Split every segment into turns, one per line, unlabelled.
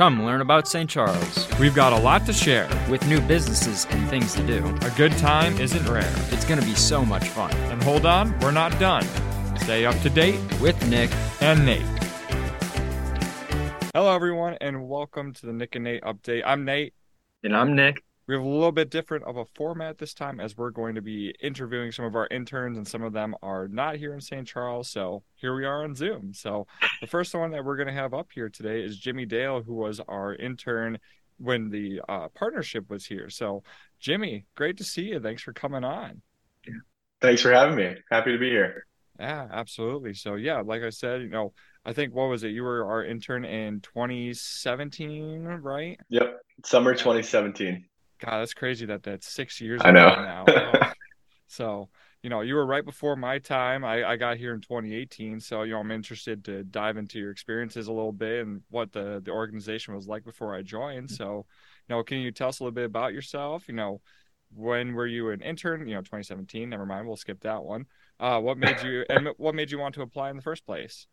Come learn about St. Charles.
We've got a lot to share.
With new businesses and things to do,
A good time isn't rare.
it's going to be so much fun.
And hold on, we're not done. Stay up to date
With Nick,
and Nate. Hello, everyone, and welcome to the Nick and Nate update. I'm Nate.
And I'm Nick.
We have a little bit different of a format this time as we're going to be interviewing some of our interns, and some of them are not here in St. Charles. So here we are on Zoom. So the first one that we're going to have up here today is Jimmy Dale, who was our intern when the uh, partnership was here. So, Jimmy, great to see you. Thanks for coming on.
Thanks for having me. Happy to be here.
Yeah, absolutely. So, yeah, like I said, you know, I think what was it? You were our intern in 2017, right?
Yep. Summer 2017.
God, that's crazy that that's six years
I know.
now. So, you know, you were right before my time. I, I got here in 2018. So, you know, I'm interested to dive into your experiences a little bit and what the, the organization was like before I joined. So, you know, can you tell us a little bit about yourself? You know, when were you an intern? You know, 2017. Never mind. We'll skip that one. Uh, what made you and what made you want to apply in the first place?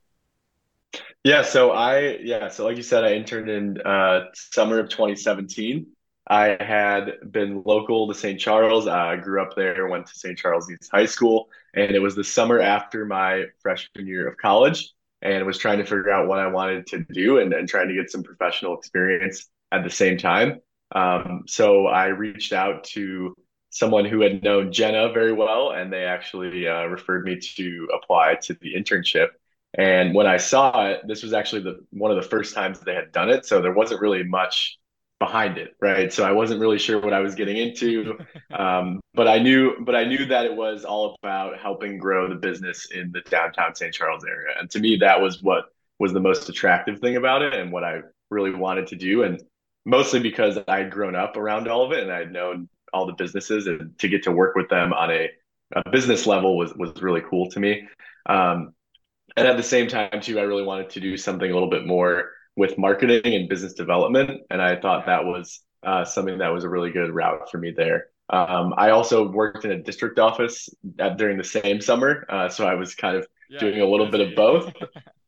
Yeah, so I yeah, so like you said, I interned in uh, summer of 2017. I had been local to St. Charles. I grew up there, went to St. Charles East High School, and it was the summer after my freshman year of college, and was trying to figure out what I wanted to do and, and trying to get some professional experience at the same time. Um, so I reached out to someone who had known Jenna very well, and they actually uh, referred me to apply to the internship. And when I saw it, this was actually the one of the first times they had done it, so there wasn't really much behind it, right? So I wasn't really sure what I was getting into, um, but I knew, but I knew that it was all about helping grow the business in the downtown St. Charles area, and to me, that was what was the most attractive thing about it, and what I really wanted to do, and mostly because I had grown up around all of it, and I'd known all the businesses, and to get to work with them on a, a business level was was really cool to me. Um, and at the same time, too, I really wanted to do something a little bit more with marketing and business development. And I thought that was uh, something that was a really good route for me there. Um, I also worked in a district office at, during the same summer. Uh, so I was kind of
Yeah,
doing a little bit of both.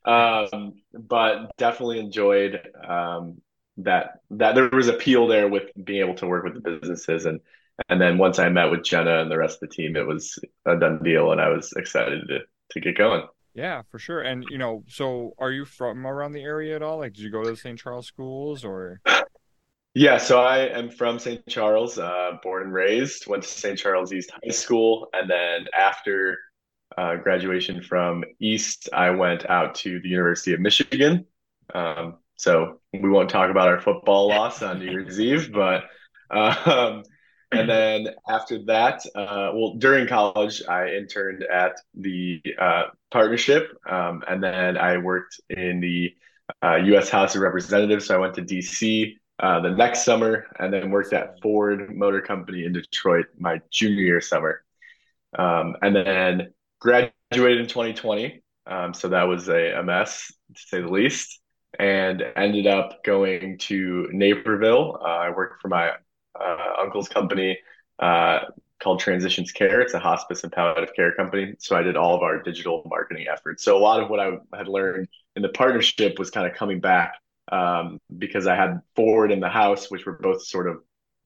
Um, but definitely enjoyed um, that, that there was appeal there with being able to work with the businesses. And, and then once I met with Jenna and the rest of the team, it was a done deal. And I was excited to, to get going.
Yeah, for sure. And you know, so are you from around the area at all? Like, did you go to the St. Charles schools or?
Yeah, so I am from St. Charles, uh, born and raised, went to St. Charles East High School, and then after uh, graduation from East, I went out to the University of Michigan. Um, so we won't talk about our football loss on New Year's Eve, but um, and then after that, uh, well, during college, I interned at the uh, partnership, um, and then I worked in the uh, U.S. House of Representatives. So I went to D.C. Uh, the next summer, and then worked at Ford Motor Company in Detroit my junior year summer, um, and then graduated in 2020. Um, so that was a, a mess to say the least, and ended up going to Naperville. Uh, I worked for my uh, uncle's company uh, called Transitions Care. It's a hospice and palliative care company. So I did all of our digital marketing efforts. So a lot of what I had learned in the partnership was kind of coming back um, because I had Ford and the House, which were both sort of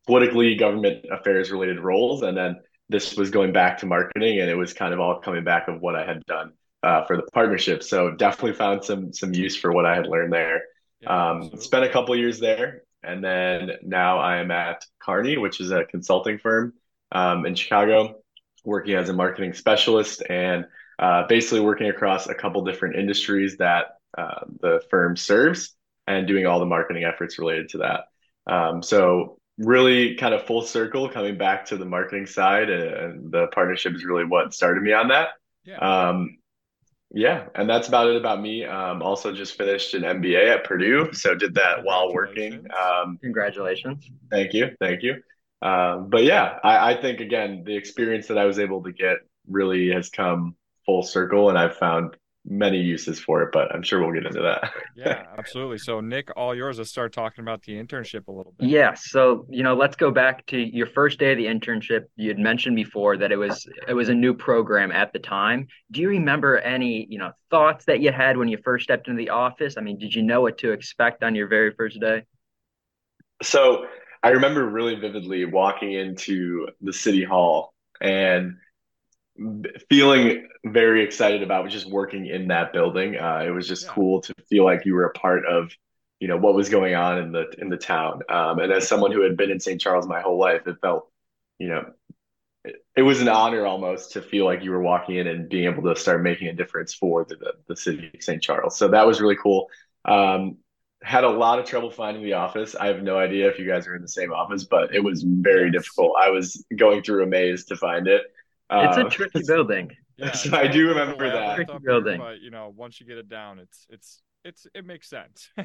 politically government affairs related roles, and then this was going back to marketing, and it was kind of all coming back of what I had done uh, for the partnership. So definitely found some some use for what I had learned there.
Yeah,
Um, spent a couple years there, and then now I am at Kearney, which is a consulting firm um, in Chicago, working as a marketing specialist and uh, basically working across a couple different industries that uh, the firm serves and doing all the marketing efforts related to that. Um, so really kind of full circle coming back to the marketing side and the partnership is really what started me on that.
Yeah.
Um, yeah, and that's about it about me. Um, also just finished an MBA at Purdue, so did that while working.
Congratulations.
Um,
Congratulations.
thank you, thank you. Um, but yeah, I, I think again, the experience that I was able to get really has come full circle, and I've found many uses for it, but I'm sure we'll get into that.
Yeah, absolutely. So, Nick, all yours. Let's start talking about the internship a little bit.
Yeah, so you know, let's go back to your first day of the internship. You had mentioned before that it was it was a new program at the time. Do you remember any, you know, thoughts that you had when you first stepped into the office? I mean, did you know what to expect on your very first day?
So, I remember really vividly walking into the city hall and feeling very excited about just working in that building. Uh, it was just
Yeah.
cool to feel like you were a part of, you know, what was going on in the in the town. Um, and as someone who had been in St. Charles my whole life, it felt, you know, it, it was an honor almost to feel like you were walking in and being able to start making a difference for the the, the city of St. Charles. So that was really cool. Um, had a lot of trouble finding the office. I have no idea if you guys are in the same office, but it was very
Yes.
difficult. I was going through a maze to find it.
It's a
Um,
tricky building.
Yeah,
So I do
a little
remember that.
Tricky building.
but you know, once you get it down, it's it's it's it makes sense.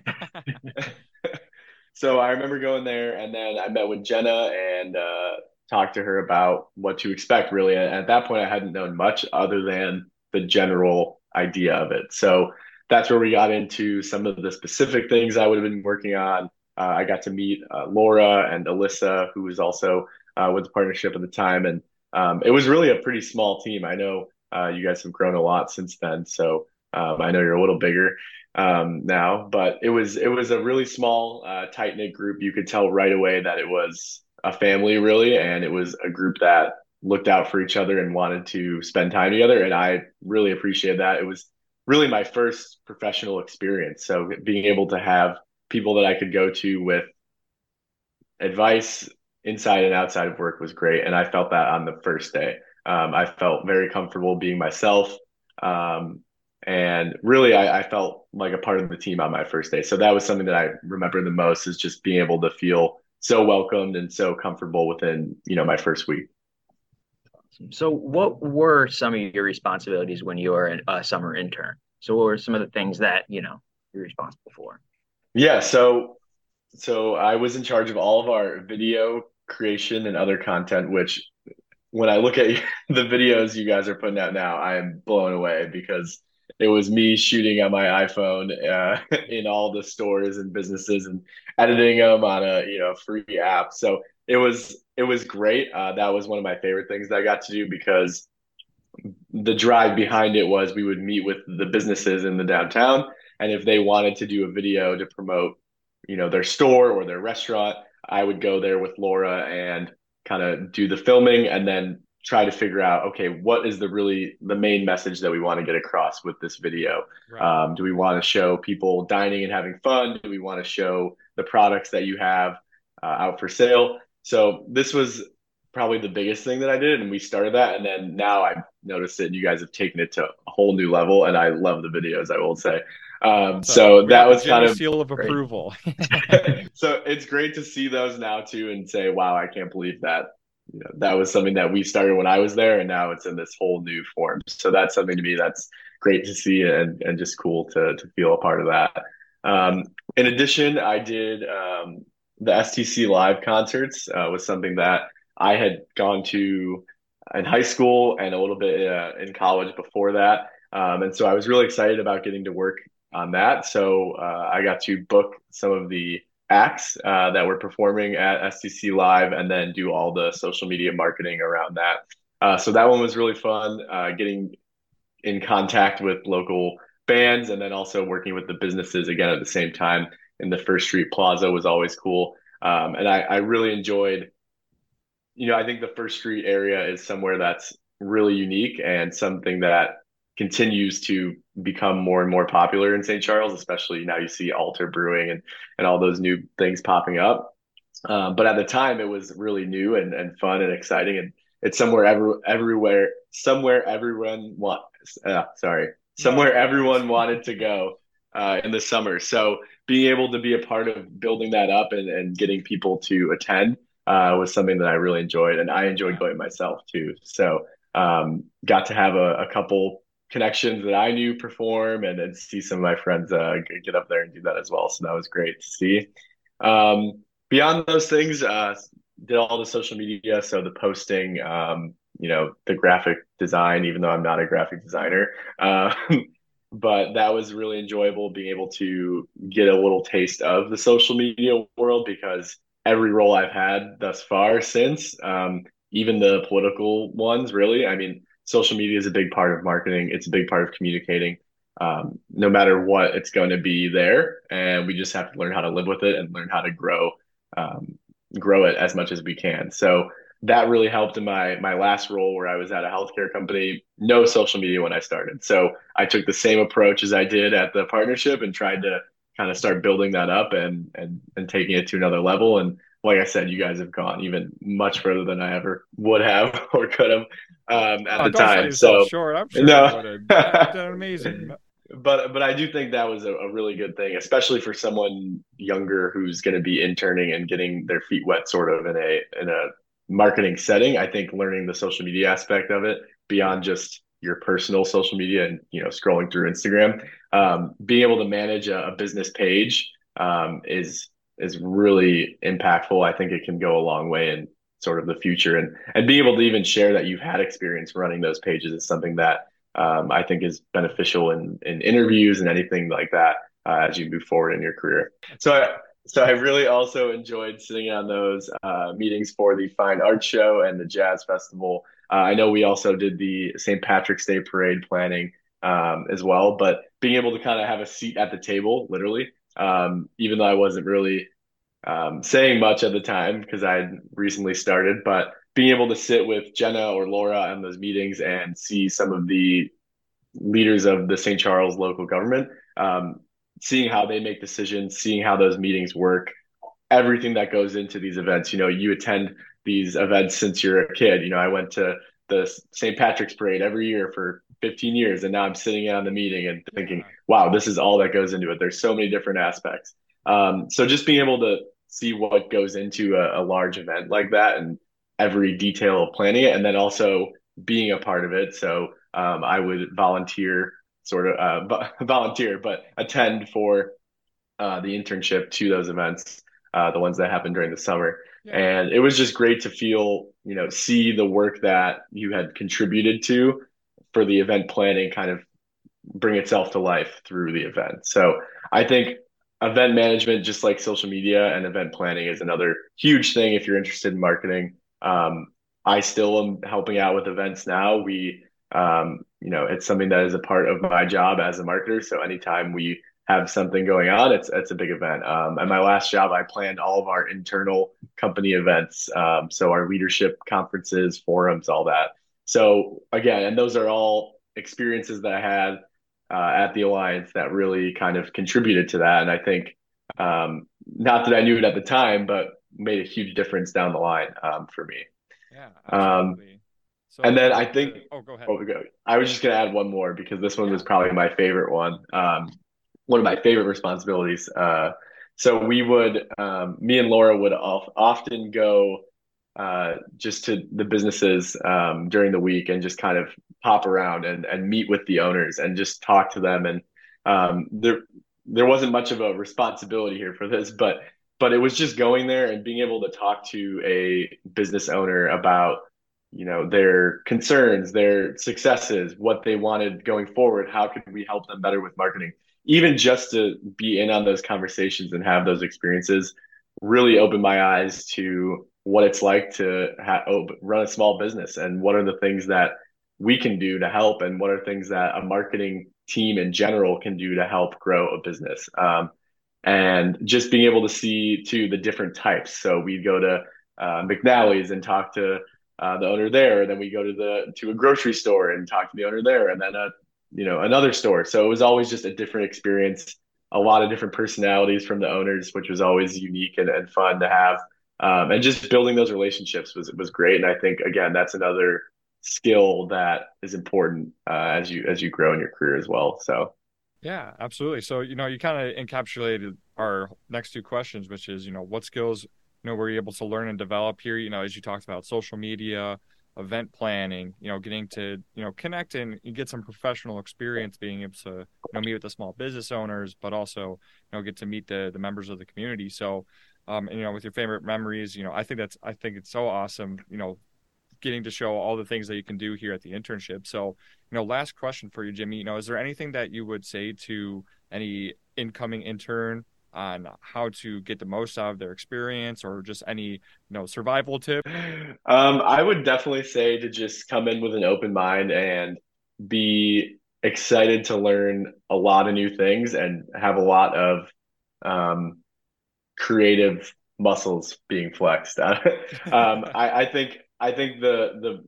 So I remember going there, and then I met with Jenna and uh, talked to her about what to expect. Really, and at that point, I hadn't known much other than the general idea of it. So that's where we got into some of the specific things I would have been working on. Uh, I got to meet uh, Laura and Alyssa, who was also uh, with the partnership at the time, and um, it was really a pretty small team. I know uh, you guys have grown a lot since then, so um, I know you're a little bigger um, now, but it was it was a really small, uh, tight knit group. You could tell right away that it was a family, really, and it was a group that looked out for each other and wanted to spend time together. And I really appreciated that. It was really my first professional experience, so being able to have people that I could go to with advice inside and outside of work was great, and I felt that on the first day. Um, I felt very comfortable being myself. Um, and really, I, I felt like a part of the team on my first day. So that was something that I remember the most is just being able to feel so welcomed and so comfortable within, you know, my first week.
So, what were some of your responsibilities when you were a summer intern? So, what were some of the things that you know you're responsible for?
Yeah, so so I was in charge of all of our video creation and other content, which when I look at the videos you guys are putting out now, I am blown away because it was me shooting on my iPhone uh, in all the stores and businesses and editing them on a you know free app. So it was it was great. Uh, that was one of my favorite things that I got to do because the drive behind it was we would meet with the businesses in the downtown, and if they wanted to do a video to promote, you know, their store or their restaurant, I would go there with Laura and kind of do the filming and then try to figure out, okay, what is the really the main message that we want to get across with this video?
Right.
Um, do we want to show people dining and having fun? Do we want to show the products that you have uh, out for sale? So this was probably the biggest thing that I did, and we started that, and then now I've noticed it, and you guys have taken it to a whole new level, and I love the videos. I will say. Um, so
we
that was kind of
seal of
great.
approval.
so it's great to see those now too, and say, "Wow, I can't believe that." You know, that was something that we started when I was there, and now it's in this whole new form. So that's something to me that's great to see, and and just cool to to feel a part of that. Um, in addition, I did um, the STC live concerts uh, was something that I had gone to in high school and a little bit uh, in college before that, um, and so I was really excited about getting to work on that. So uh, I got to book some of the acts uh, that were performing at STC Live and then do all the social media marketing around that. Uh, so that one was really fun, uh, getting in contact with local bands and then also working with the businesses again at the same time in the First Street Plaza was always cool. Um, and I, I really enjoyed, you know, I think the First Street area is somewhere that's really unique and something that continues to become more and more popular in St. Charles, especially now you see Alter Brewing and, and all those new things popping up. Um, but at the time, it was really new and, and fun and exciting. And it's somewhere every, everywhere, somewhere everyone want, uh, sorry, somewhere everyone wanted to go uh, in the summer. So being able to be a part of building that up and, and getting people to attend uh, was something that I really enjoyed. And I enjoyed going myself too. So um, got to have a, a couple connections that I knew perform and then see some of my friends uh, get up there and do that as well. So that was great to see. Um, beyond those things, uh, did all the social media, so the posting, um, you know, the graphic design, even though I'm not a graphic designer, uh, but that was really enjoyable being able to get a little taste of the social media world because every role I've had thus far since, um, even the political ones, really, I mean, social media is a big part of marketing. It's a big part of communicating. Um, no matter what, it's going to be there, and we just have to learn how to live with it and learn how to grow, um, grow it as much as we can. So that really helped in my my last role where I was at a healthcare company. No social media when I started, so I took the same approach as I did at the partnership and tried to kind of start building that up and and and taking it to another level. And like I said, you guys have gone even much further than I ever would have or could have um, at oh, the time. So
short, I'm sure no, done amazing.
But but I do think that was a, a really good thing, especially for someone younger who's going to be interning and getting their feet wet, sort of in a in a marketing setting, I think learning the social media aspect of it beyond just your personal social media and you know scrolling through Instagram, um, being able to manage a, a business page um, is is really impactful. I think it can go a long way in sort of the future and and being able to even share that you've had experience running those pages is something that um, I think is beneficial in in interviews and anything like that uh, as you move forward in your career. So I, so I really also enjoyed sitting on those uh, meetings for the Fine Art Show and the Jazz Festival. Uh, I know we also did the St. Patrick's Day parade planning um, as well, but being able to kind of have a seat at the table, literally, um, even though I wasn't really um, saying much at the time because I had recently started, but being able to sit with Jenna or Laura in those meetings and see some of the leaders of the St. Charles local government um, seeing how they make decisions, seeing how those meetings work, everything that goes into these events. You know, you attend these events since you're a kid. You know, I went to the St. Patrick's Parade every year for 15 years, and now I'm sitting in on the meeting and thinking, wow, this is all that goes into it. There's so many different aspects. Um, so just being able to see what goes into a, a large event like that and every detail of planning it, and then also being a part of it. So um, I would volunteer sort of uh, volunteer, but attend for uh, the internship to those events, uh, the ones that happen during the summer. Yeah. And it was just great to feel, you know, see the work that you had contributed to for the event planning kind of bring itself to life through the event. So I think event management, just like social media and event planning, is another huge thing if you're interested in marketing. Um, I still am helping out with events now. We um, you know, it's something that is a part of my job as a marketer. So anytime we have something going on, it's it's a big event. Um, at my last job, I planned all of our internal company events, um, so our leadership conferences, forums, all that. So again, and those are all experiences that I had uh, at the alliance that really kind of contributed to that. And I think um, not that I knew it at the time, but made a huge difference down the line um, for me.
Yeah, um, absolutely.
So, and then I think.
Oh, go ahead.
Oh. I was just going to add one more because this one was probably my favorite one. Um, one of my favorite responsibilities. Uh, so we would, um, me and Laura would often go uh, just to the businesses um, during the week and just kind of pop around and, and meet with the owners and just talk to them. And um, there there wasn't much of a responsibility here for this, but but it was just going there and being able to talk to a business owner about you know their concerns their successes what they wanted going forward how could we help them better with marketing even just to be in on those conversations and have those experiences really opened my eyes to what it's like to ha- run a small business and what are the things that we can do to help and what are things that a marketing team in general can do to help grow a business. Um, and just being able to see to the different types. So we'd go to uh, mcnally's and talk to uh, the owner there. Then we go to the to a grocery store and talk to the owner there, and then a you know another store. So it was always just a different experience, a lot of different personalities from the owners, which was always unique and, and fun to have. Um, and just building those relationships was was great. And I think again that's another skill that is important uh, as you as you grow in your career as well. So.
Yeah, absolutely. So, you know, you kind of encapsulated our next two questions, which is, you know, what skills you know were you able to learn and develop here you know as you talked about social media event planning you know getting to you know connect and get some professional experience being able to you know meet with the small business owners but also you know get to meet the the members of the community so um and, you know with your favorite memories you know i think that's i think it's so awesome you know getting to show all the things that you can do here at the internship. So, you know, last question for you, Jimmy. You know, is there anything that you would say to any incoming intern on how to get the most out of their experience or just any you know survival tip
um, i would definitely say to just come in with an open mind and be excited to learn a lot of new things and have a lot of um, creative muscles being flexed um, I, I think i think the the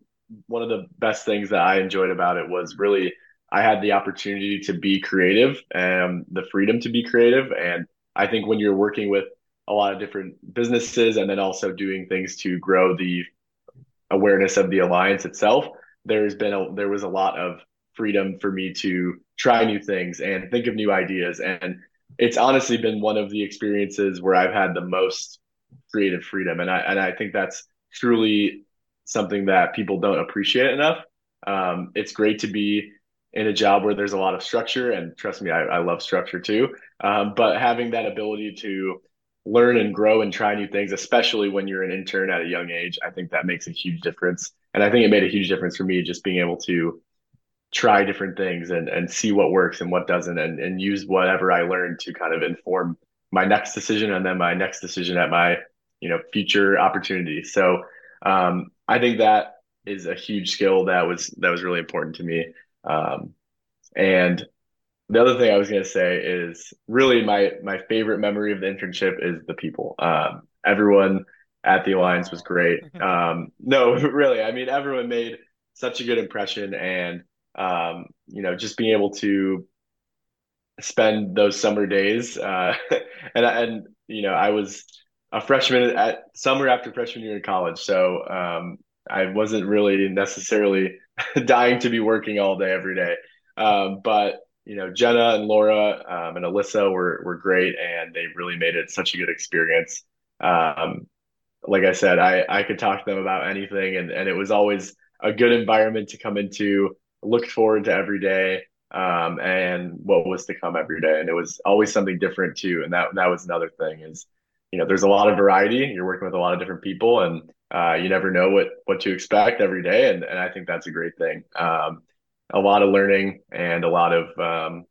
one of the best things that i enjoyed about it was really I had the opportunity to be creative and the freedom to be creative. And I think when you're working with a lot of different businesses and then also doing things to grow the awareness of the alliance itself, there's been a, there was a lot of freedom for me to try new things and think of new ideas. And it's honestly been one of the experiences where I've had the most creative freedom. And I, and I think that's truly something that people don't appreciate enough. Um, it's great to be in a job where there's a lot of structure and trust me I, I love structure too. Um, but having that ability to learn and grow and try new things especially when you're an intern at a young age i think that makes a huge difference. And i think it made a huge difference for me just being able to try different things and, and see what works and what doesn't and, and use whatever i learned to kind of inform my next decision and then my next decision at my you know future opportunity. So um, i think that is a huge skill that was that was really important to me um, and the other thing I was going to say is really my my favorite memory of the internship is the people. Um, everyone at the Alliance was great. Um, no, really, I mean everyone made such a good impression, and um, you know, just being able to spend those summer days, uh, and and you know, I was a freshman at summer after freshman year in college, so um, I wasn't really necessarily dying to be working all day every day. Um, but you know, Jenna and Laura um, and Alyssa were were great, and they really made it such a good experience. Um, like I said, I I could talk to them about anything, and and it was always a good environment to come into. Looked forward to every day, um, and what was to come every day, and it was always something different too. And that that was another thing is, you know, there's a lot of variety. You're working with a lot of different people, and uh, you never know what what to expect every day, and and I think that's a great thing. Um, a lot of learning and a lot of um,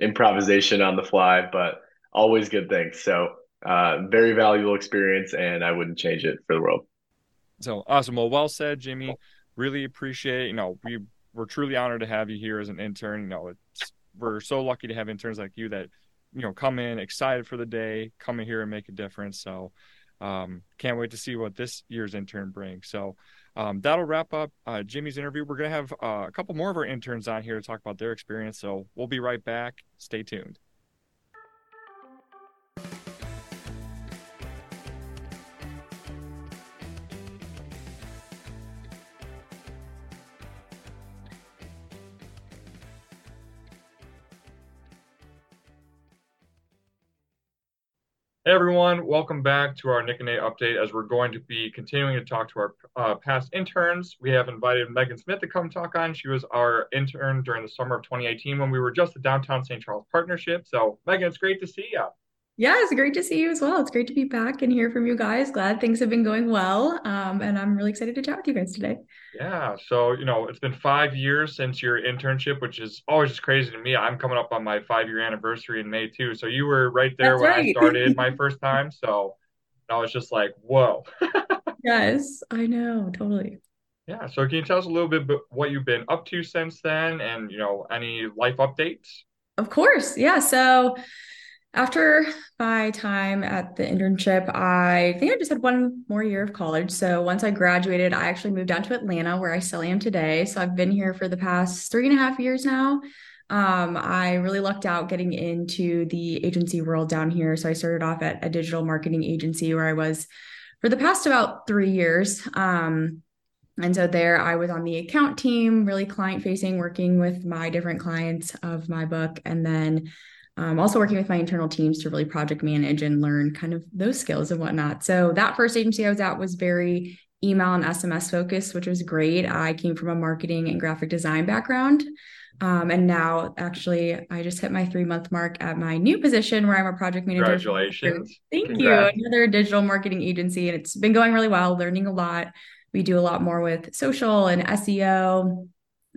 improvisation on the fly, but always good things. So uh, very valuable experience, and I wouldn't change it for the world.
So awesome. Well, well said, Jimmy. Really appreciate. You know, we we're truly honored to have you here as an intern. You know, we're so lucky to have interns like you that you know come in excited for the day, come in here and make a difference. So um, can't wait to see what this year's intern brings. So um, that'll wrap up uh, Jimmy's interview. We're going to have uh, a couple more of our interns on here to talk about their experience. So we'll be right back. Stay tuned. Hey everyone, welcome back to our Nick and Nate update as we're going to be continuing to talk to our uh, past interns. We have invited Megan Smith to come talk on. She was our intern during the summer of 2018 when we were just the Downtown St. Charles Partnership. So, Megan, it's great to see you.
Yeah, it's great to see you as well. It's great to be back and hear from you guys. Glad things have been going well. Um, and I'm really excited to chat with you guys today.
Yeah. So, you know, it's been five years since your internship, which is always just crazy to me. I'm coming up on my five year anniversary in May, too. So you were right there That's when right. I started my first time. So I was just like, whoa.
yes, I know. Totally.
Yeah. So can you tell us a little bit about what you've been up to since then and, you know, any life updates?
Of course. Yeah. So, after my time at the internship, I think I just had one more year of college. So once I graduated, I actually moved down to Atlanta, where I still am today. So I've been here for the past three and a half years now. Um, I really lucked out getting into the agency world down here. So I started off at a digital marketing agency where I was for the past about three years. Um, and so there I was on the account team, really client facing, working with my different clients of my book. And then um, also working with my internal teams to really project manage and learn kind of those skills and whatnot. So that first agency I was at was very email and SMS focused, which was great. I came from a marketing and graphic design background. Um, and now actually I just hit my three month mark at my new position where I'm a project manager.
Congratulations.
Thank Congrats. you. Another digital marketing agency. And it's been going really well, learning a lot we do a lot more with social and SEO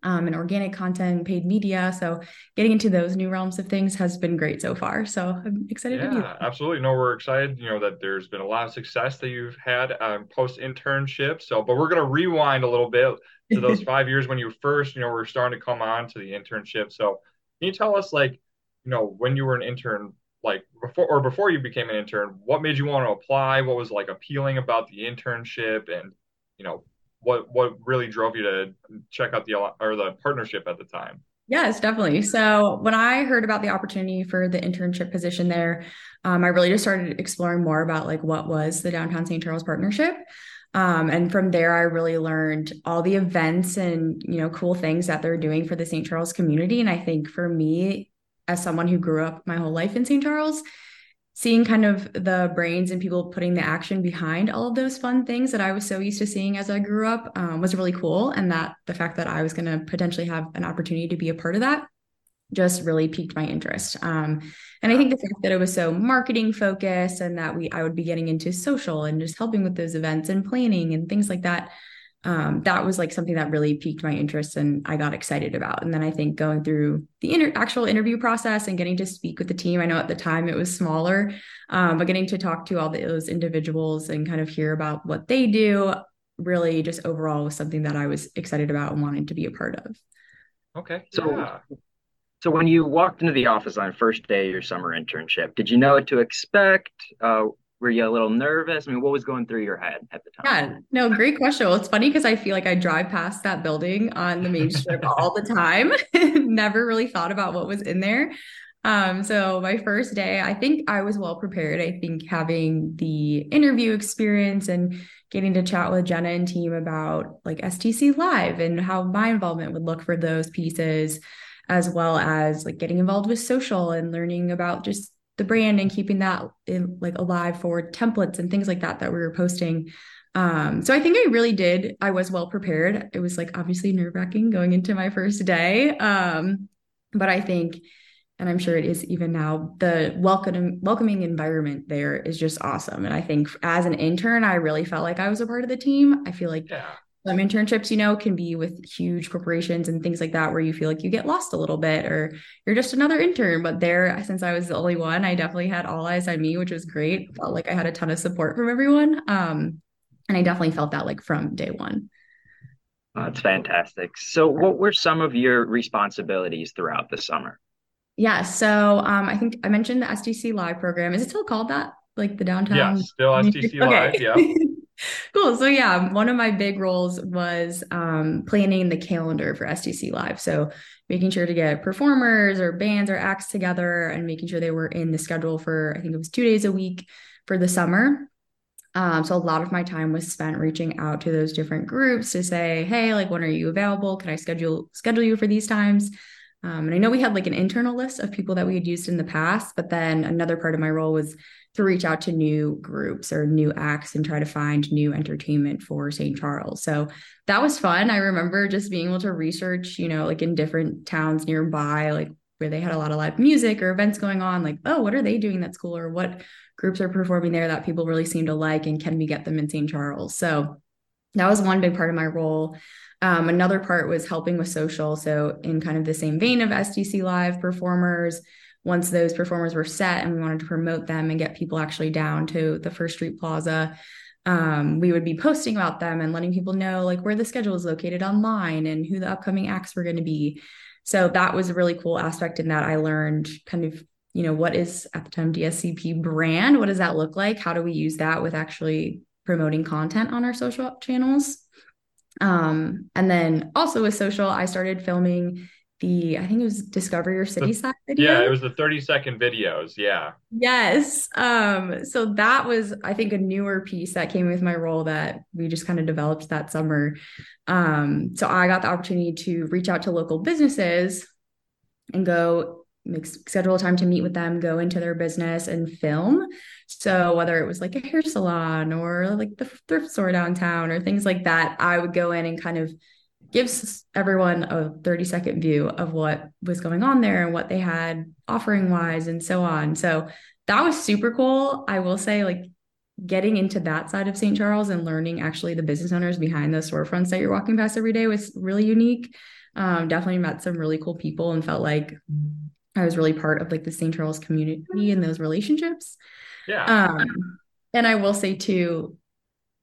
um, and organic content, paid media. So getting into those new realms of things has been great so far. So I'm excited
yeah,
to be
Yeah, absolutely. No, we're excited, you know, that there's been a lot of success that you've had um, post internship. So, but we're going to rewind a little bit to those five years when you first, you know, were starting to come on to the internship. So can you tell us like, you know, when you were an intern, like before or before you became an intern, what made you want to apply? What was like appealing about the internship and, you know, what what really drove you to check out the or the partnership at the time?
Yes, definitely. So when I heard about the opportunity for the internship position there, um, I really just started exploring more about like what was the downtown St. Charles partnership. Um, and from there, I really learned all the events and you know cool things that they're doing for the St. Charles community. And I think for me, as someone who grew up my whole life in St. Charles, seeing kind of the brains and people putting the action behind all of those fun things that I was so used to seeing as I grew up um, was really cool. And that the fact that I was going to potentially have an opportunity to be a part of that just really piqued my interest. Um, and I think the fact that it was so marketing focused and that we I would be getting into social and just helping with those events and planning and things like that um, that was like something that really piqued my interest and I got excited about. And then I think going through the inter- actual interview process and getting to speak with the team, I know at the time it was smaller, um, but getting to talk to all the, those individuals and kind of hear about what they do really just overall was something that I was excited about and wanted to be a part of.
Okay.
So,
yeah.
so when you walked into the office on first day of your summer internship, did you know what to expect? Uh, were you a little nervous? I mean, what was going through your head at the time?
Yeah, no, great question. Well, it's funny because I feel like I drive past that building on the main strip all the time. Never really thought about what was in there. Um, so my first day, I think I was well prepared. I think having the interview experience and getting to chat with Jenna and team about like STC Live and how my involvement would look for those pieces, as well as like getting involved with social and learning about just the brand and keeping that in, like alive for templates and things like that that we were posting. Um, so I think I really did. I was well prepared. It was like obviously nerve wracking going into my first day. Um, but I think, and I'm sure it is even now, the welcoming welcoming environment there is just awesome. And I think as an intern, I really felt like I was a part of the team. I feel like yeah some internships, you know, can be with huge corporations and things like that, where you feel like you get lost a little bit or you're just another intern. But there, since I was the only one, I definitely had all eyes on me, which was great. Felt like I had a ton of support from everyone. Um, and I definitely felt that like from day one.
that's fantastic. So, what were some of your responsibilities throughout the summer?
Yeah. So, um, I think I mentioned the STC Live program. Is it still called that? Like the downtown?
Yeah, still STC Live. Okay. Yeah.
cool. So yeah, one of my big roles was um, planning the calendar for STC Live. So making sure to get performers or bands or acts together and making sure they were in the schedule for I think it was two days a week for the summer. Um, so a lot of my time was spent reaching out to those different groups to say, hey, like when are you available? Can I schedule schedule you for these times? Um, and I know we had like an internal list of people that we had used in the past, but then another part of my role was to reach out to new groups or new acts and try to find new entertainment for St. Charles. So that was fun. I remember just being able to research, you know, like in different towns nearby, like where they had a lot of live music or events going on, like, oh, what are they doing that's cool? Or what groups are performing there that people really seem to like? And can we get them in St. Charles? So that was one big part of my role. Um, another part was helping with social. So, in kind of the same vein of STC Live performers, once those performers were set and we wanted to promote them and get people actually down to the First Street Plaza, um, we would be posting about them and letting people know like where the schedule is located online and who the upcoming acts were going to be. So that was a really cool aspect in that I learned kind of, you know, what is at the time DSCP brand? What does that look like? How do we use that with actually promoting content on our social channels? Um, and then also with social, I started filming the I think it was Discover Your City side
video. Yeah, it was the 30 second videos. Yeah.
Yes. Um, so that was I think a newer piece that came with my role that we just kind of developed that summer. Um, so I got the opportunity to reach out to local businesses and go make schedule a time to meet with them, go into their business and film. So whether it was like a hair salon or like the thrift store downtown or things like that, I would go in and kind of gives everyone a 30 second view of what was going on there and what they had offering wise and so on. So that was super cool. I will say, like, getting into that side of St. Charles and learning actually the business owners behind those storefronts that you're walking past every day was really unique. Um, definitely met some really cool people and felt like I was really part of like the St. Charles community and those relationships.
Yeah.
Um, and I will say too,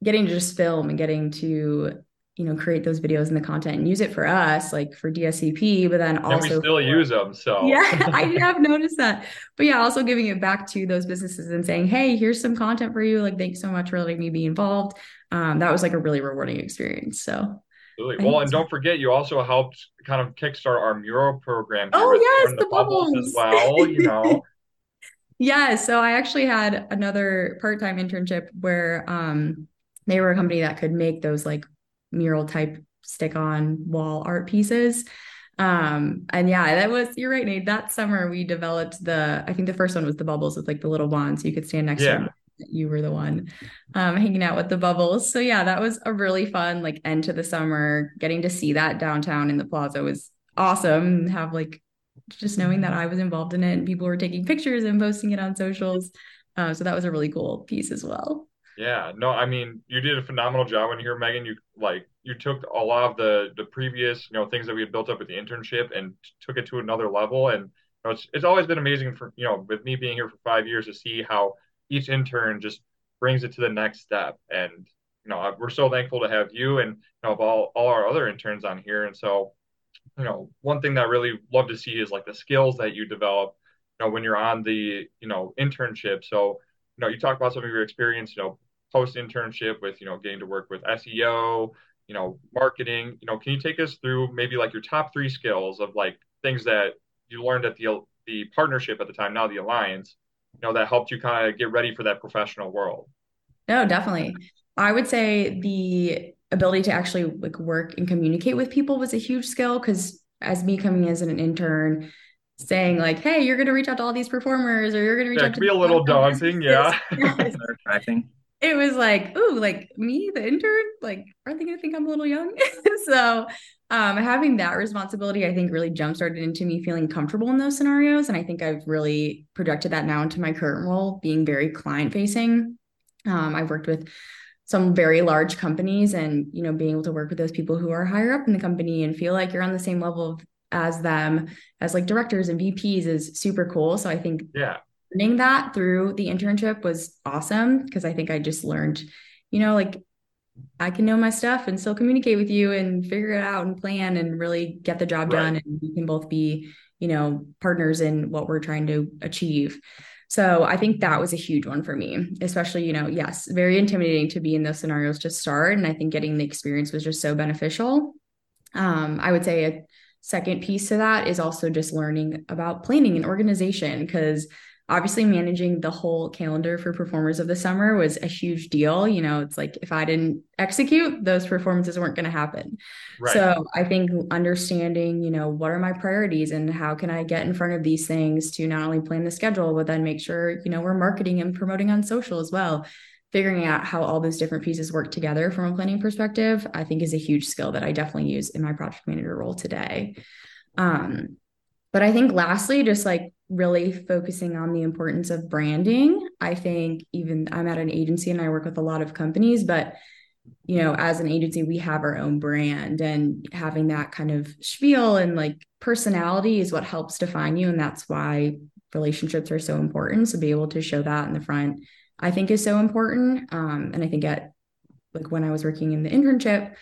getting to just film and getting to you know create those videos and the content and use it for us like for dscp but then also
and we still
for,
use them so
yeah i have noticed that but yeah also giving it back to those businesses and saying hey here's some content for you like thanks so much for letting me be involved um, that was like a really rewarding experience so
Absolutely. Well, and don't forget, you also helped kind of kickstart our mural program.
Oh yes, the, the bubbles.
bubbles as well. You know.
yeah. So I actually had another part-time internship where um, they were a company that could make those like mural type stick on wall art pieces. Um, and yeah, that was you're right, Nate. That summer we developed the I think the first one was the bubbles with like the little wand so you could stand next yeah. to them. You were the one um hanging out with the bubbles. So yeah, that was a really fun like end to the summer. Getting to see that downtown in the plaza was awesome. Have like just knowing that I was involved in it and people were taking pictures and posting it on socials. Uh, so that was a really cool piece as well.
Yeah, no, I mean, you did a phenomenal job you hear Megan. You like you took a lot of the the previous you know things that we had built up with the internship and took it to another level. And you know, it's it's always been amazing for you know with me being here for five years to see how each intern just brings it to the next step. And you know, we're so thankful to have you and you know of all all our other interns on here. And so, you know, one thing that I really love to see is like the skills that you develop. You know, when you're on the you know internship. So you know, you talk about some of your experience, you know, post internship with, you know, getting to work with SEO, you know, marketing. You know, can you take us through maybe like your top three skills of like things that you learned at the the partnership at the time, now the alliance, you know, that helped you kind of get ready for that professional world?
No, definitely. I would say the ability to actually like work and communicate with people was a huge skill because as me coming as an intern, saying like, "Hey, you're going to reach out to all these performers, or you're going to reach
yeah,
out to."
be a little daunting, yeah.
Yes.
it was like, ooh, like me, the intern, like, are they gonna think I'm a little young? so um, having that responsibility, I think, really jump started into me feeling comfortable in those scenarios. And I think I've really projected that now into my current role, being very client facing. Um, I've worked with some very large companies and you know being able to work with those people who are higher up in the company and feel like you're on the same level of, as them as like directors and VPs is super cool. So I think
yeah,
learning that through the internship was awesome because I think I just learned, you know, like I can know my stuff and still communicate with you and figure it out and plan and really get the job right. done. And we can both be, you know, partners in what we're trying to achieve. So I think that was a huge one for me, especially, you know, yes, very intimidating to be in those scenarios to start. And I think getting the experience was just so beneficial. Um, I would say a second piece to that is also just learning about planning and organization because obviously managing the whole calendar for performers of the summer was a huge deal. You know it's like if i didn't execute those performances weren't going to happen. Right. so i think understanding you know what are my priorities and how can i get in front of these things to not only plan the schedule but then make sure you know we're marketing and promoting on social as well. Figuring out how all those different pieces work together from a planning perspective i think is a huge skill that i definitely use in my project manager role today. Um, but i think lastly just like really focusing on the importance of branding. I think even I'm at an agency and I work with a lot of companies, but you know, as an agency, we have our own brand and having that kind of spiel and like personality is what helps define you. And that's why relationships are so important. So be able to show that in the front, I think is so important. Um, and I think at like when I was working in the internship,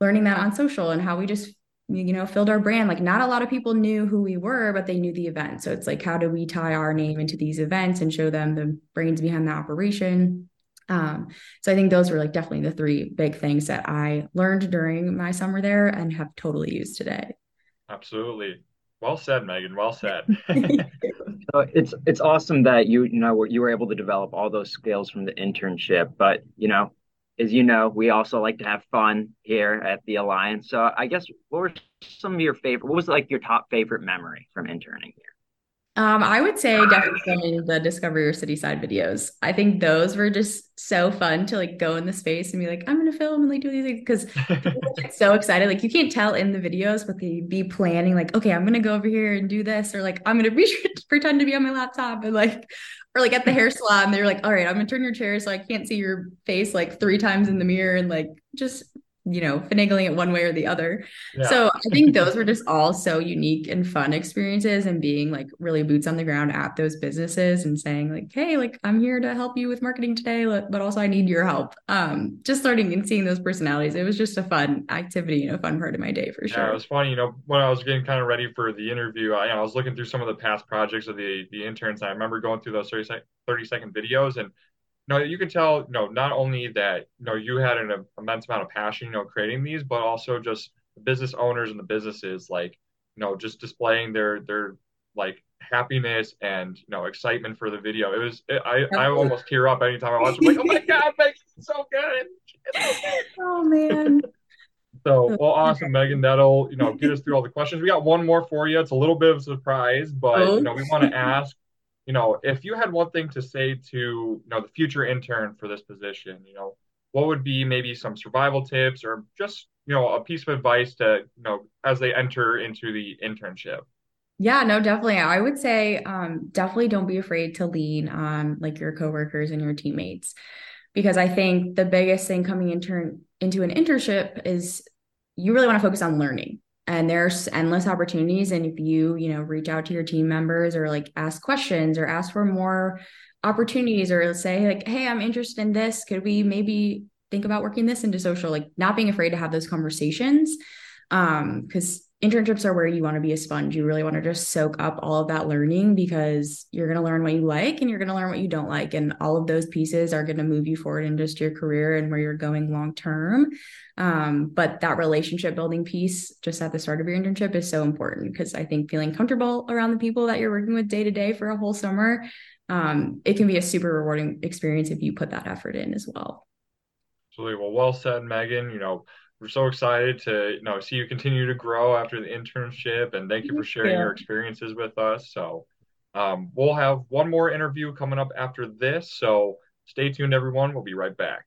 learning that on social and how we just you know filled our brand. Like not a lot of people knew who we were but they knew the event. So it's like how do we tie our name into these events and show them the brains behind the operation? Um, so i think those were like definitely the three big things that i learned during my summer there and have totally used today.
Absolutely. Well said megan. Well said.
So it's it's awesome that you you know you were able to develop all those skills from the internship but you know as you know, we also like to have fun here at the Alliance. So I guess what were some of your favorite? What was like your top favorite memory from interning here?
Um, I would say definitely the Discover Your City side videos. I think those were just so fun to like go in the space and be like, I'm gonna film and like do these things because people get so excited. Like you can't tell in the videos, but they be planning like, okay, I'm gonna go over here and do this, or like I'm gonna be pretend to be on my laptop and like or like at the hair salon, they're like, all right, I'm gonna turn your chair so I can't see your face like three times in the mirror and like just you know, finagling it one way or the other. Yeah. So I think those were just all so unique and fun experiences and being like really boots on the ground at those businesses and saying like, Hey, like I'm here to help you with marketing today, but also I need your help. Um, just learning and seeing those personalities. It was just a fun activity and a fun part of my day for sure.
Yeah, it was funny. You know, when I was getting kind of ready for the interview, I, you know, I was looking through some of the past projects of the, the interns. I remember going through those 30 second, 30 second videos and no, you can tell, you know, not only that, you know, you had an immense amount of passion, you know, creating these, but also just the business owners and the businesses, like, you know, just displaying their their like happiness and you know excitement for the video. It was, it, I I almost tear up anytime I watch. it. like, oh my god, Megan's so good.
oh man.
So, well, awesome, Megan. That'll you know get us through all the questions. We got one more for you. It's a little bit of a surprise, but oh. you know we want to ask you know, if you had one thing to say to, you know, the future intern for this position, you know, what would be maybe some survival tips or just, you know, a piece of advice to, you know, as they enter into the internship?
Yeah, no, definitely. I would say um, definitely don't be afraid to lean on like your coworkers and your teammates because I think the biggest thing coming intern into an internship is you really want to focus on learning and there's endless opportunities. And if you you know reach out to your team members or like ask questions or ask for more opportunities or say like hey i'm interested in this. Could we maybe think about working this into social? Like not being afraid to have those conversations um because internships are where you want to be a sponge. You really want to just soak up all of that learning because you're going to learn what you like and you're going to learn what you don't like. And all of those pieces are going to move you forward in just your career and where you're going long term. Um, but that relationship building piece just at the start of your internship is so important because I think feeling comfortable around the people that you're working with day to day for a whole summer, um, it can be a super rewarding experience if you put that effort in as well.
Absolutely. Well, well said, Megan. You know, we're so excited to you know see you continue to grow after the internship and thank you for sharing yeah. your experiences with us. So um, we'll have one more interview coming up after this. So stay tuned everyone. We'll be right back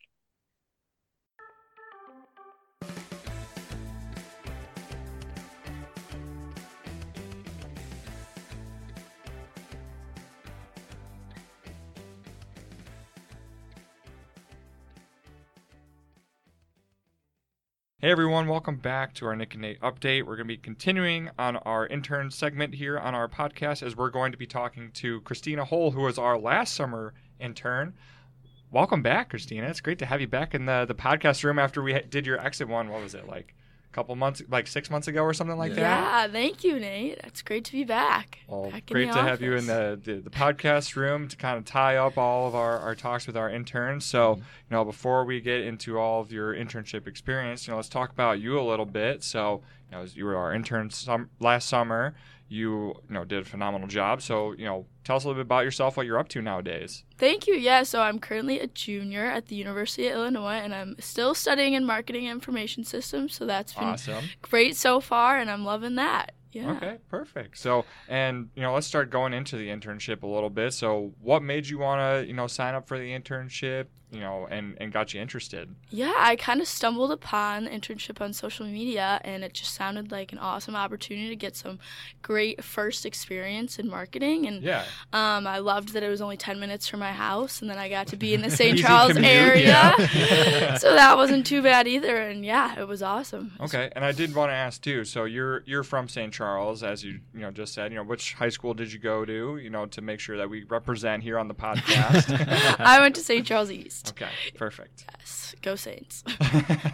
Hey everyone, welcome back to our Nick and Nate update. We're going to be continuing on our intern segment here on our podcast as we're going to be talking to Christina Hull, who was our last summer intern. Welcome back, Christina. It's great to have you back in the, the podcast room after we did your exit one. What was it like? Couple months, like six months ago or something like
yeah,
that.
Yeah, thank you, Nate. It's great to be back.
Well,
back
great to
office.
have you in the, the, the, podcast room to kind of tie up all of our, our talks with our interns. So, mm-hmm. you know, before we get into all of your internship experience, you know, let's talk about you a little bit. So, you know, you were our intern some, last summer you you know did a phenomenal job. So you know, tell us a little bit about yourself, what you're up to nowadays.
Thank you. Yeah, so I'm currently a junior at the University of Illinois, and I'm still studying in marketing information systems. So that's been
awesome.
great so far, and I'm loving that. Yeah.
Okay, perfect. So, and you know, let's start going into the internship a little bit. So, what made you want to, you know, sign up for the internship? you know, and, and got you interested?
Yeah, I kind of stumbled upon the internship on social media, and it just sounded like an awesome opportunity to get some great first experience in marketing. And
yeah,
um, I loved that it was only 10 minutes from my house, and then I got to be in the St. Charles commute, area. Yeah. so that wasn't too bad either. And yeah, it was awesome.
Okay, and I did want to ask too. So you're you're from St. Charles, as you you know just said. You know, which high school did you go to? You know, to make sure that we represent here on the podcast.
I went to St. Charles East.
Okay, perfect.
Yes, go Saints.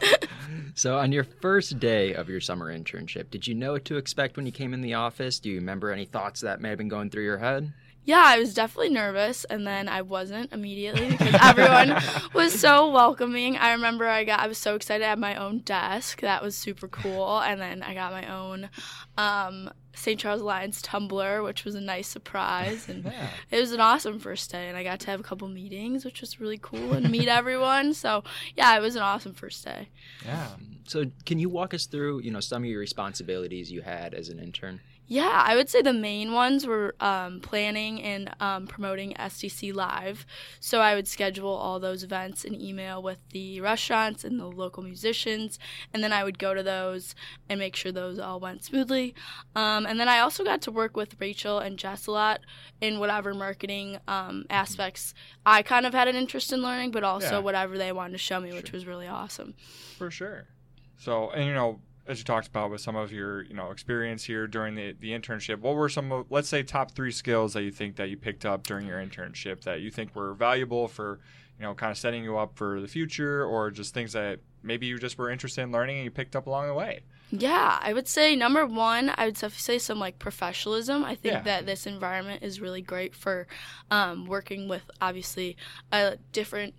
so, on your first day of your summer internship, did you know what to expect when you came in the office? Do you remember any thoughts that may have been going through your head?
Yeah, I was definitely nervous, and then I wasn't immediately because everyone was so welcoming. I remember I got I was so excited to have my own desk. That was super cool, and then I got my own um, St. Charles Lions tumbler, which was a nice surprise, and yeah. it was an awesome first day. And I got to have a couple meetings, which was really cool, and meet everyone. So yeah, it was an awesome first day.
Yeah.
So can you walk us through, you know, some of your responsibilities you had as an intern?
Yeah, I would say the main ones were um, planning and um, promoting STC Live. So I would schedule all those events and email with the restaurants and the local musicians, and then I would go to those and make sure those all went smoothly. Um, and then I also got to work with Rachel and Jess a lot in whatever marketing um, aspects I kind of had an interest in learning, but also
Yeah.
whatever they wanted to show me, which was really awesome.
For sure. So, and you know, as you talked about with some of your, you know, experience here during the, the internship, what were some of, let's say, top three skills that you think that you picked up during your internship that you think were valuable for, you know, kind of setting you up for the future or just things that maybe you just were interested in learning and you picked up along the way?
Yeah, I would say number one, I would definitely say some like professionalism. I think
Yeah.
that this environment is really great for um, working with obviously a different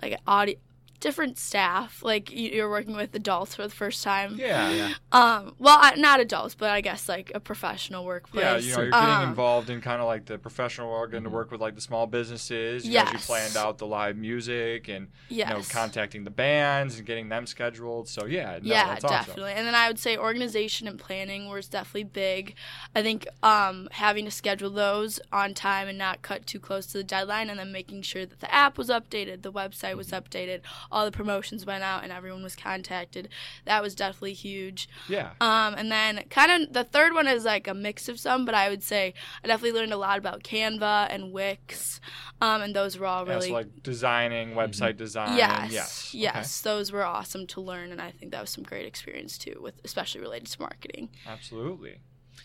like audi different staff. Like you- you're working with adults for the first time.
Yeah.
Yeah.
Um, well, not adults, but I guess like a professional workplace.
Yeah, you know, you're getting
Um,
involved in kind of like the professional world, getting to work with like the small businesses. You know, you planned out the live music and
Yes.
you know contacting the bands and getting them scheduled. So yeah, no,
yeah,
that's awesome.
definitely. And then I would say organization and planning was definitely big. I think um, having to schedule those on time and not cut too close to the deadline, and then making sure that the app was updated, the website was
Mm-hmm.
updated, all the promotions went out, and everyone was contacted. That was definitely huge.
Yeah.
Um, and then kind of the third one is like a mix of some, but I would say I definitely learned a lot about Canva and Wix, um, and those were all
Yeah,
really
so like designing, website design.
Yes,
Yes.
yes, those were awesome to learn, and I think that was some great experience too, with especially related to marketing.
Absolutely.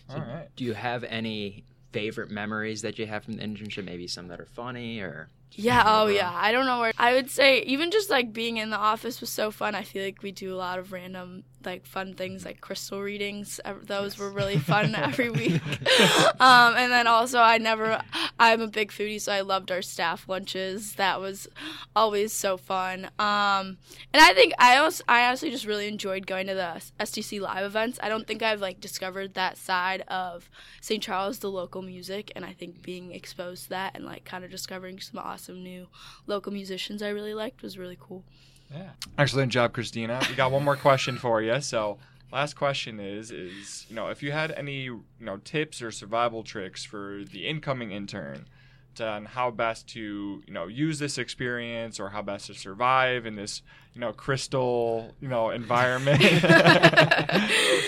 So
All right.
Do you have any favorite memories that you have from the internship? Maybe some that are funny or
Yeah, oh
remember?
yeah. I don't know where I would say even just like being in the office was so fun. I feel like we do a lot of random like fun things like crystal readings. Those were really fun every week. um, and then also I never I'm a big foodie, so I loved our staff lunches. That was always so fun. Um, and I think I also I honestly just really enjoyed going to the STC live events. I don't think I've like discovered that side of St. Charles, the local music, and I think being exposed to that and like kind of discovering some awesome new local musicians I really liked was really cool.
Yeah. Excellent job, Christina. We got one more question for you. So, last question is is you know if you had any you know tips or survival tricks for the incoming intern to, on how best to you know use this experience or how best to survive in this you know crystal you know environment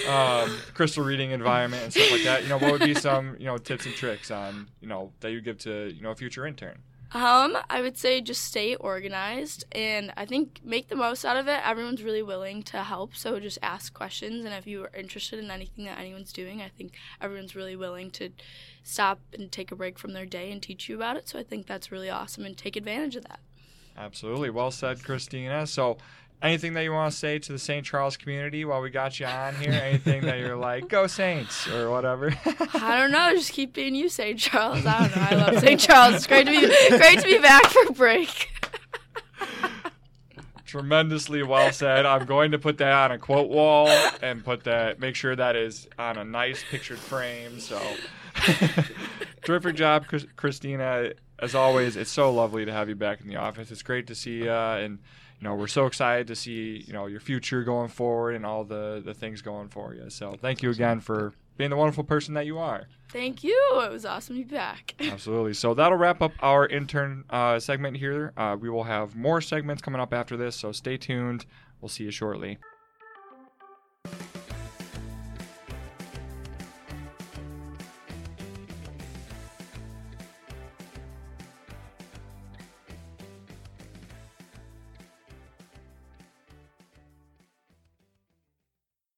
um, crystal reading environment and stuff like that you know what would be some you know tips and tricks on you know that you give to you know a future intern
Um, I would say just stay organized and I think make the most out of it. Everyone's really willing to help, so just ask questions and if you are interested in anything that anyone's doing, I think everyone's really willing to stop and take a break from their day and teach you about it. So I think that's really awesome and take advantage of that.
Absolutely. Well said, Christina. So, anything that you want to say to the St. Charles community while we got you on here? Anything that you're like, go Saints or whatever?
I don't know, just keep being you, St. Charles. I don't know. I love St. Charles. It's great to be great to be back for break.
Tremendously well said. I'm going to put that on a quote wall and put that, make sure that is on a nice pictured frame. So, terrific job, Christina. As always, it's so lovely to have you back in the office. It's great to see you, and you know we're so excited to see you know your future going forward and all the the things going for you. So, thank you again for being the wonderful person that you are.
Thank you. It was awesome to be back.
Absolutely. So that'll wrap up our intern uh, segment here. Uh, we will have more segments coming up after this, so stay tuned. We'll see you shortly.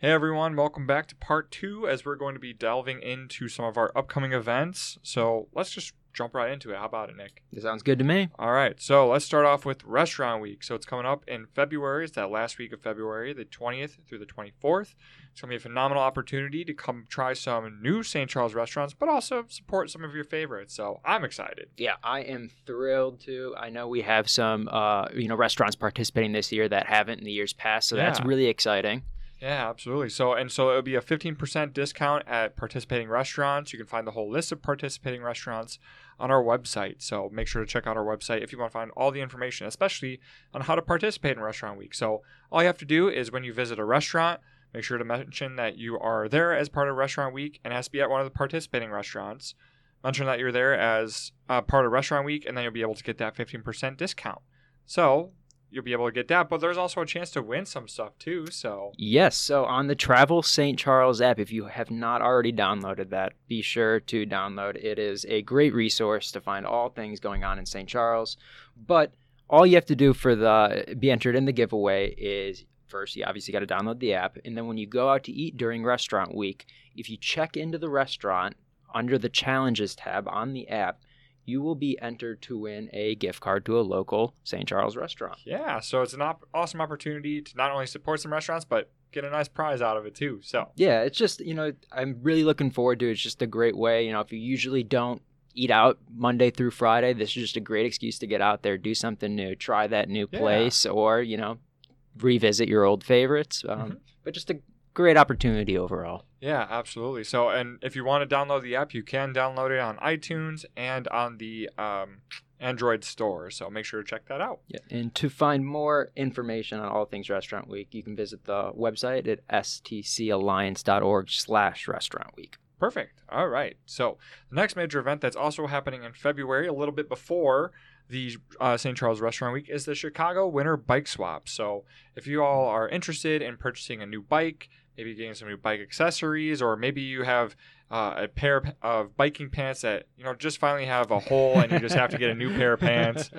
Hey everyone, welcome back to part two as we're going to be delving into some of our upcoming events. So let's just jump right into it. How about it, Nick?
That sounds good to me.
All right, so let's start off with Restaurant Week. So it's coming up in February. It's that last week of February, the 20th through the 24th. It's going to be a phenomenal opportunity to come try some new St. Charles restaurants, but also support some of your favorites. So I'm excited.
Yeah, I am thrilled to. I know we have some, uh, you know, restaurants participating this year that haven't in the years past, so that's really exciting.
Yeah, absolutely. So and so it would be a 15% discount at participating restaurants. You can find the whole list of participating restaurants on our website. So make sure to check out our website if you want to find all the information, especially on how to participate in Restaurant Week. So all you have to do is when you visit a restaurant, make sure to mention that you are there as part of Restaurant Week and has to be at one of the participating restaurants. Mention that you're there as part of Restaurant Week, and then you'll be able to get that 15% discount. So you'll be able to get that, but there's also a chance to win some stuff too. So
Yes, so on the Travel St. Charles app, if you have not already downloaded that, be sure to download. It is a great resource to find all things going on in St. Charles. But all you have to do for the be entered in the giveaway is first you obviously got to download the app, and then when you go out to eat during restaurant week, if you check into the restaurant under the challenges tab on the app, you will be entered to win a gift card to a local St. Charles restaurant.
yeah, so it's an op- awesome opportunity to not only support some restaurants, but get a nice prize out of it too. So
yeah, it's just you know I'm really looking forward to it. It's just a great way. You know, if you usually don't eat out Monday through Friday, this is just a great excuse to get out there, do something new, try that new
Yeah.
place, or you know, revisit your old favorites. Um,
Mhm.
But just a great opportunity overall.
Yeah, absolutely. So, and if you want to download the app, you can download it on iTunes and on the um, Android store. So make sure to check that out.
Yeah. And to find more information on all things Restaurant Week, you can visit the website at stcalliance.org slash restaurant week.
Perfect. All right. So the next major event that's also happening in February, a little bit before the uh, St. Charles Restaurant Week, is the Chicago Winter Bike Swap. So if you all are interested in purchasing a new bike, maybe getting some new bike accessories, or maybe you have uh, a pair of biking pants that you know just finally have a hole and you just have to get a new pair of pants,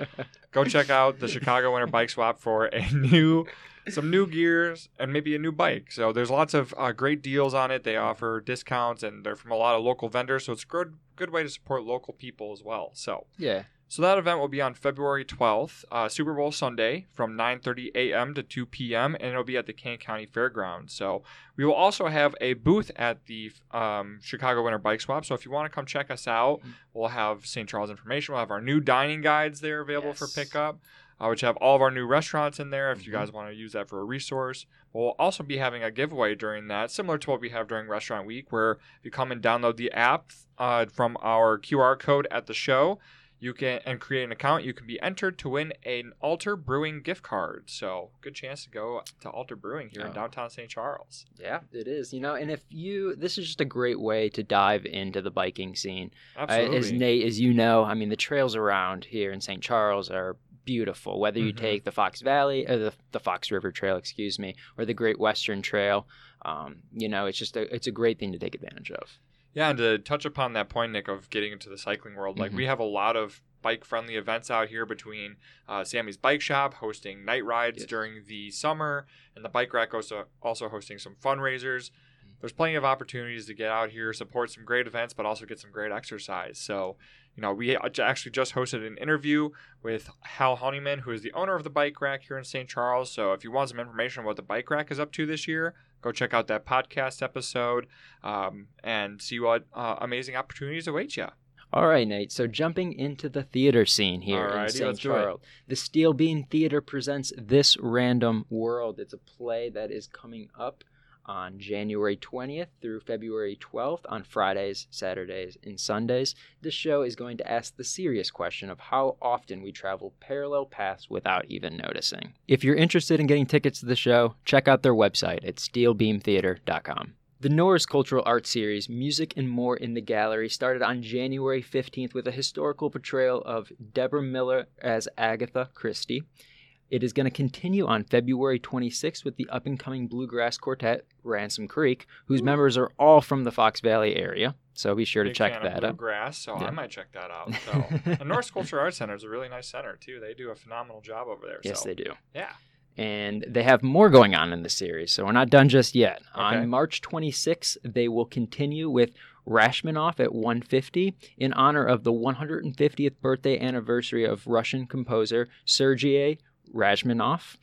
go check out the Chicago Winter Bike Swap for a new some new gears and maybe a new bike. So there's lots of uh, great deals on it. They offer discounts and they're from a lot of local vendors. So it's a good good way to support local people as well. So
Yeah.
So that event will be on February 12th, uh, Super Bowl Sunday from 9:30 a.m. to 2 p.m. and it'll be at the Kane County Fairgrounds. So we will also have a booth at the um, Chicago Winter Bike Swap. So if you want to come check us out, we'll have St. Charles information. We'll have our new dining guides there available for pickup, uh, which have all of our new restaurants in there. If you
Mhm.
guys want to use that for a resource, we'll also be having a giveaway during that, similar to what we have during Restaurant Week, where if you come and download the app uh, from our QR code at the show you can and create an account you can be entered to win an alter brewing gift card so good chance to go to alter brewing here in
Oh.
downtown st charles
Yeah, it is. You know, and if you, this is just a great way to dive into the biking scene.
Absolutely
as Nate, as you know, I mean, the trails around here in St. Charles are beautiful. Whether you
Mhm.
take the Fox Valley, or the, the Fox River Trail, excuse me, or the Great Western Trail, um, you know, it's just a, it's a great thing to take advantage of.
Yeah, and to touch upon that point, Nick, of getting into the cycling world, like
Mhm.
we have a lot of bike friendly events out here between uh, Sammy's Bike Shop hosting night rides
Yes.
during the summer, and the Bike Rack also, also hosting some fundraisers.
Mm-hmm.
There's plenty of opportunities to get out here, support some great events, but also get some great exercise. So, you know, we actually just hosted an interview with Hal Honeyman, who is the owner of the Bike Rack here in St. Charles. So, if you want some information on what the Bike Rack is up to this year, go check out that podcast episode um, and see what uh, amazing opportunities await you.
All right, Nate. So jumping into the theater scene here in St.
let's do it.
Charles, the Steel Beam Theater presents This Random World. It's a play that is coming up on January 20th through February 12th on Fridays, Saturdays, and Sundays. This show is going to ask the serious question of how often we travel parallel paths without even noticing. If you're interested in getting tickets to the show, check out their website at steelbeamtheater.com. The Norris Cultural Arts Series, Music and More in the Gallery, started on January 15th with a historical portrayal of Deborah Miller as Agatha Christie. It is going to continue on February 26th with the up and coming bluegrass quartet Ransom Creek, whose
Ooh.
members are all from the Fox Valley area. So be sure to check that out.
Bluegrass, so
Yeah.
I might check that out. So, the Norris Culture Arts Center is a really nice center too. They do a phenomenal job over there.
Yes,
so.
they do.
Yeah.
and they have more going on in the series, so we're not done just yet.
Okay.
On March 26th, they will continue with Rachmaninoff at 150 in honor of the 150th birthday anniversary of Russian composer Sergei Rachmaninoff.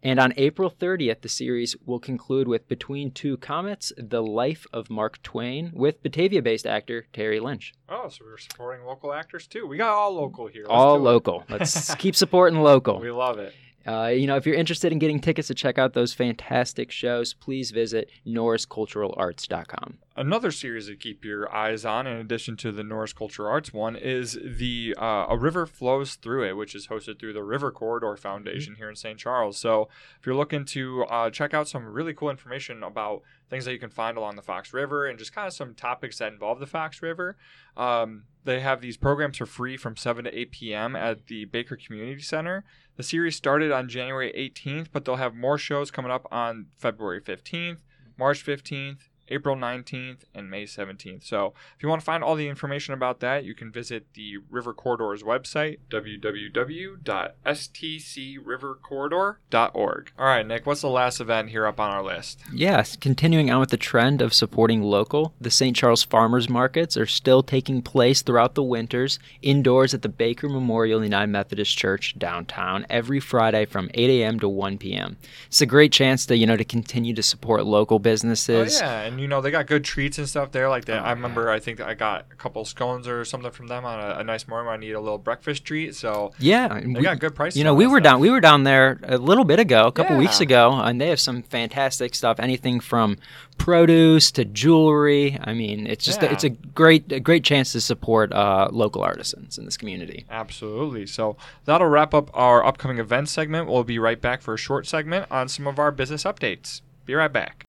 And on April 30th, the series will conclude with Between Two Comets, The Life of Mark Twain, with Batavia based actor Terry Lynch.
Oh, so we're supporting local actors too. We got all local here. Let's
All
it.
local. Let's keep supporting local.
We love it.
Uh, you know, if you're interested in getting tickets to check out those fantastic shows, please visit norrisculturalarts.com.
another series to keep your eyes on, in addition to the Norris Culture Arts one, is the uh, A River Flows Through It, which is hosted through the River Corridor Foundation here in St. Charles. So if you're looking to uh, check out some really cool information about things that you can find along the Fox River and just kind of some topics that involve the Fox River, um, they have these programs for free from 7 to 8 p.m. at the Baker Community Center. The series started on January 18th, but they'll have more shows coming up on February 15th, March 15th, April 19th, and May 17th. So if you want to find all the information about that, you can visit the River Corridor's website, www.stcrivercorridor.org. All right, Nick, what's the last event here up on our list?
Yes, continuing on with the trend of supporting local, the St. Charles Farmers Markets are still taking place throughout the winters indoors at the Baker Memorial United Methodist Church downtown every Friday from 8 a.m. to 1 p.m. It's a great chance to, you know, to continue to support local businesses.
Oh, yeah, and you know they got good treats and stuff there like that.
Oh,
I remember I think I got a couple scones or something from them on a, a nice morning when I need a little breakfast treat. So
Yeah,
they
we-
got good prices.
You know, we were
stuff.
down we were down there a little bit ago, a couple weeks ago, and they have some fantastic stuff. Anything from produce to jewelry. I mean, it's just
Yeah.
it's a great a great chance to support uh, local artisans in this community.
Absolutely. So that'll wrap up our upcoming event segment. We'll be right back for a short segment on some of our business updates. Be right back.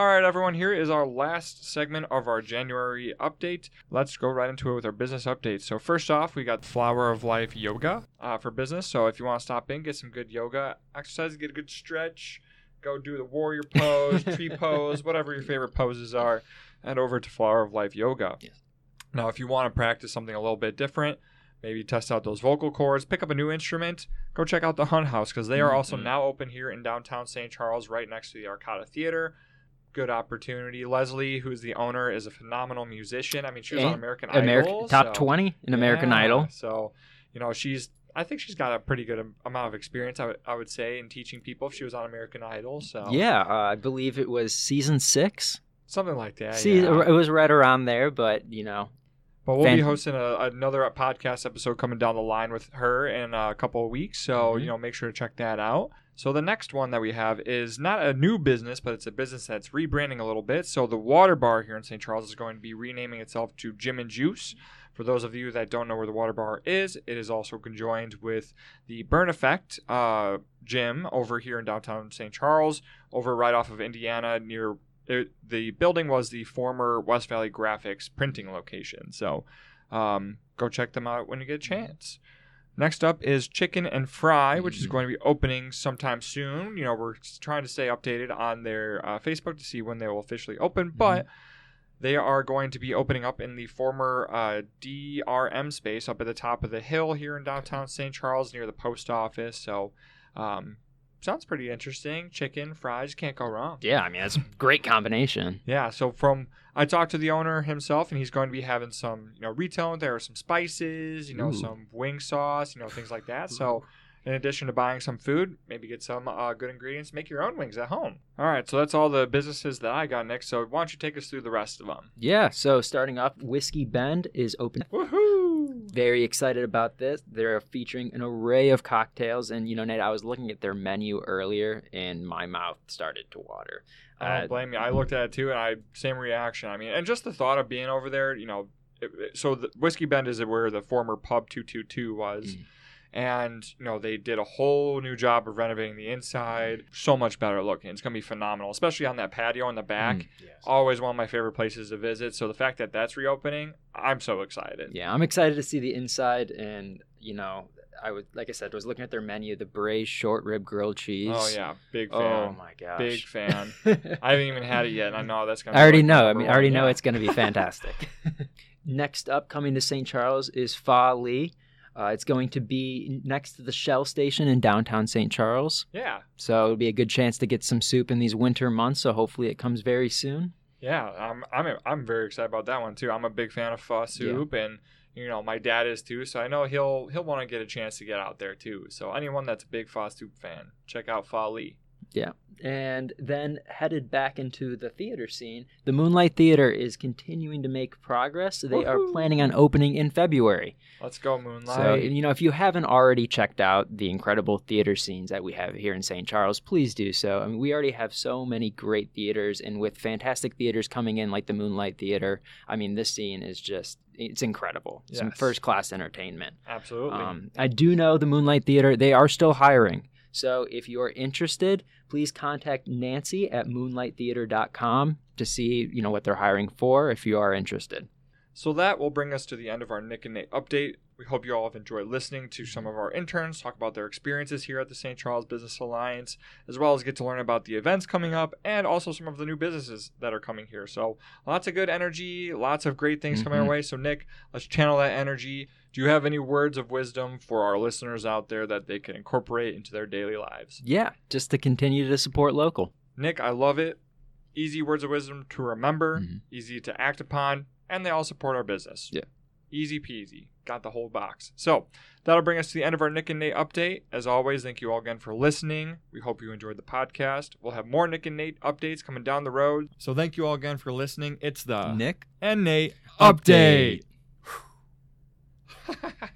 All right, everyone, here is our last segment of our January update. Let's go right into it with our business update. So, first off, we got Flower of Life Yoga uh, for business. So, if you want to stop in, get some good yoga exercise, get a good stretch, go do the warrior pose, tree pose, whatever your favorite poses are, and over to Flower of Life Yoga.
Yes.
Now, if you want to practice something a little bit different, maybe test out those vocal cords, pick up a new instrument, go check out the Hunt House because they are also
Mhm.
now open here in downtown St. Charles, right next to the Arcada Theater. Good opportunity. Leslie, who's the owner, is a phenomenal musician. I mean, she was on
And
American
American
Idol.
top
so-
twenty in American
Yeah,
Idol.
So, you know, she's. I think she's got a pretty good amount of experience. I would, I would say in teaching people. If she was on American Idol, so
Yeah, uh, I believe it was season six.
something like that.
See,
yeah.
it was right around there, but you know,
But we'll be hosting a, another podcast episode coming down the line with her in a couple of weeks. So,
Mhm.
you know, make sure to check that out. So, the next one that we have is not a new business, but it's a business that's rebranding a little bit. So, the Water Bar here in St. Charles is going to be renaming itself to Gym and Juice. For those of you that don't know where the Water Bar is, it is also conjoined with the Burn Effect uh, gym over here in downtown St. Charles, over right off of Indiana near it, the building was the former West Valley Graphics printing location. So um, go check them out when you get a chance. Next up is Chicken and Fry, which is
Mhm.
going to be opening sometime soon. You know, we're trying to stay updated on their uh, Facebook to see when they will officially open, but they are going to be opening up in the former uh, DRM space up at the top of the hill here in downtown St. Charles near the post office. So, um, sounds pretty interesting. Chicken, fries, can't go wrong.
yeah, I mean, that's a great combination.
Yeah, so from I talked to the owner himself, and he's going to be having some, you know, retail. There are some spices, you know,
Ooh.
some wing sauce, you know, things like that. So, in addition to buying some food, maybe get some uh, good ingredients, make your own wings at home. All right, so that's all the businesses that I got, Nick. So, why don't you take us through the rest of them?
Yeah, so starting off, Whiskey Bend is open.
Woohoo!
Very excited about this. They're featuring an array of cocktails, and you know, Nate, I was looking at their menu earlier, and my mouth started to water.
I
Uh,
don't blame you. I looked at it too, and I same reaction. I mean, and just the thought of being over there, you know. It, it- so the Whiskey Bend is where the former pub two two two was,
Mm.
And you know they did a whole new job of renovating the inside. So much better looking. It's gonna be phenomenal, especially on that patio in the back.
Mm.
Always one of my favorite places to visit. So the fact that that's reopening, I'm so excited.
Yeah, I'm excited to see the inside, and you know, I would like I said, was looking at their menu, the braised short rib grilled cheese.
Oh yeah, big fan.
Oh my gosh.
Big fan. I haven't even had it yet. and I know that's gonna.
I already
like
know. I mean, I already
one.
know
Yeah.
it's going to be fantastic. Next up, coming to St. Charles is Fa Li. Uh, it's going to be next to the Shell station in downtown St. Charles.
Yeah,
So it'll be a good chance to get some soup in these winter months. So hopefully it comes very soon.
Yeah, I'm I'm I'm very excited about that one too. I'm a big fan of pho soup, and you know my dad is too. So I know he'll he'll want to get a chance to get out there too. So anyone that's a big pho soup fan, check out Fa Li.
and then headed back into the theater scene. The Moonlight Theater is continuing to make progress. They are planning on opening in February.
Let's go, Moonlight.
So, you know, if you haven't already checked out the incredible theater scenes that we have here in St. Charles, please do so. I mean, we already have so many great theaters, and with fantastic theaters coming in like the Moonlight Theater, I mean, this scene is just, it's incredible. Some
Yes.
first class entertainment.
Absolutely.
Um, I do know the Moonlight Theater, they are still hiring. So if you're interested, please contact Nancy at moonlighttheater.com to see, you know, what they're hiring for if you are interested.
So that will bring us to the end of our Nick and Nate update. We hope you all have enjoyed listening to some of our interns talk about their experiences here at the St. Charles Business Alliance, as well as get to learn about the events coming up and also some of the new businesses that are coming here. So lots of good energy, lots of great things coming our
Mhm.
way. So Nick, let's channel that energy. Do you have any words of wisdom for our listeners out there that they can incorporate into their daily lives?
Yeah, just to continue to support local.
Nick, I love it. Easy words of wisdom to remember,
Mhm.
easy to act upon, and they all support our business.
Yeah.
Easy peasy. Got the whole box. So that'll bring us to the end of our Nick and Nate update. As always, thank you all again for listening. We hope you enjoyed the podcast. We'll have more Nick and Nate updates coming down the road. So thank you all again for listening. It's the
Nick
and Nate
Update.
update. ha ha